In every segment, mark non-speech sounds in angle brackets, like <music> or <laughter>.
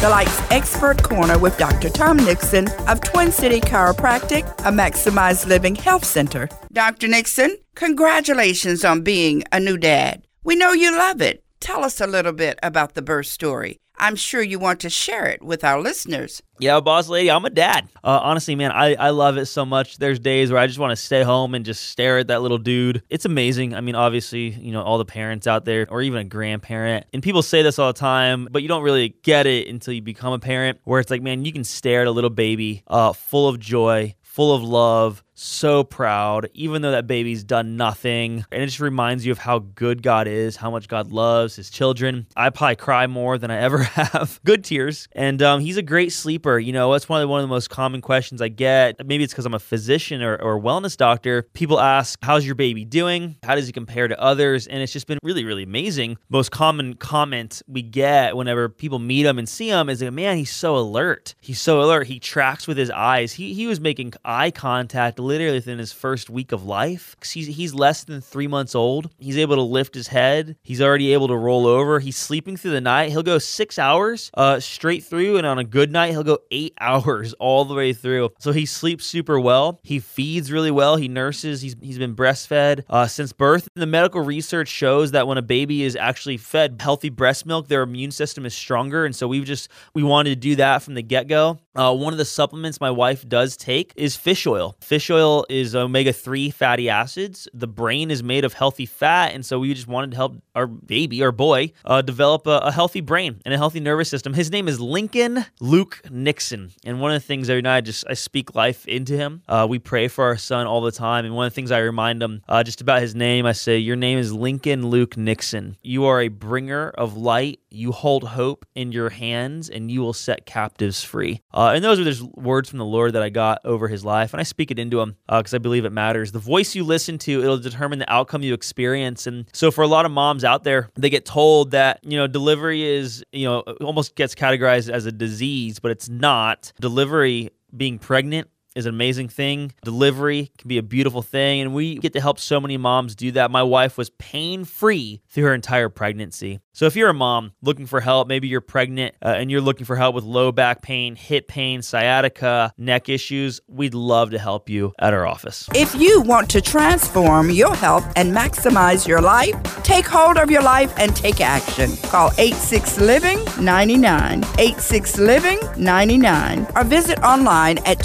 the Life's Expert Corner with Dr. Tom Nixon of Twin City Chiropractic, a maximized living health center. Dr. Nixon, congratulations on being a new dad. We know you love it. Tell us a little bit about the birth story. I'm sure you want to share it with our listeners. Yeah, boss lady, I'm a dad. Uh, honestly, man, I, I love it so much. There's days where I just want to stay home and just stare at that little dude. It's amazing. I mean, obviously, you know, all the parents out there, or even a grandparent, and people say this all the time, but you don't really get it until you become a parent, where it's like, man, you can stare at a little baby uh, full of joy, full of love, so proud, even though that baby's done nothing. And it just reminds you of how good God is, how much God loves his children. I probably cry more than I <laughs> ever have. good tears. And um, he's a great sleeper. You know, that's one of, the, one of the most common questions I get. Maybe it's because I'm a physician or, or wellness doctor. People ask, How's your baby doing? How does he compare to others? And it's just been really, really amazing. Most common comment we get whenever people meet him and see him is like, Man, he's so alert. He's so alert. He tracks with his eyes. He, he was making eye contact literally within his first week of life. He's, he's less than three months old. He's able to lift his head. He's already able to roll over. He's sleeping through the night. He'll go six hours uh, straight through, and on a good night, he'll go eight <laughs> hours all the way through. So he sleeps super well. He feeds really well. He nurses. He's, he's been breastfed uh, since birth. The medical research shows that when a baby is actually fed healthy breast milk, their immune system is stronger. And so we've just, we wanted to do that from the get go. Uh, one of the supplements my wife does take is fish oil. Fish oil is omega 3 fatty acids. The brain is made of healthy fat. And so we just wanted to help our baby, our boy, uh, develop a, a, healthy brain and a healthy nervous system. His name is Lincoln Luke Nixon. And one of the things every night I just I speak life into him. Uh, we pray for our son all the time. And one of the things I remind him uh, just about his name, I say, Your name is Lincoln Luke Nixon. You are a bringer of light. You hold hope in your hands and you will set captives free. Uh, and those are just words from the Lord that I got over his life. And I speak it into him because uh, I believe it matters. The voice you listen to, it'll determine the outcome you experience. And so for a lot of moms out there, they get told that, you know, delivery is, you know, almost gets categorized as a disease, but it's not. Delivery, being pregnant, is an amazing thing. Delivery can be a beautiful thing, and we get to help so many moms do that. My wife was pain free through her entire pregnancy. So if you're a mom looking for help, maybe you're pregnant uh, and you're looking for help with low back pain, hip pain, sciatica, neck issues, we'd love to help you at our office. If you want to transform your health and maximize your life, take hold of your life and take action. Call 86 Living 99, 86 Living 99, or visit online at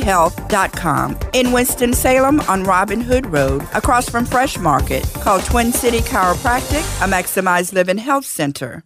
twincityhealth.com. In Winston-Salem on Robin Hood Road, across from Fresh Market, call Twin City Chiropractic, a maximized living Health Center.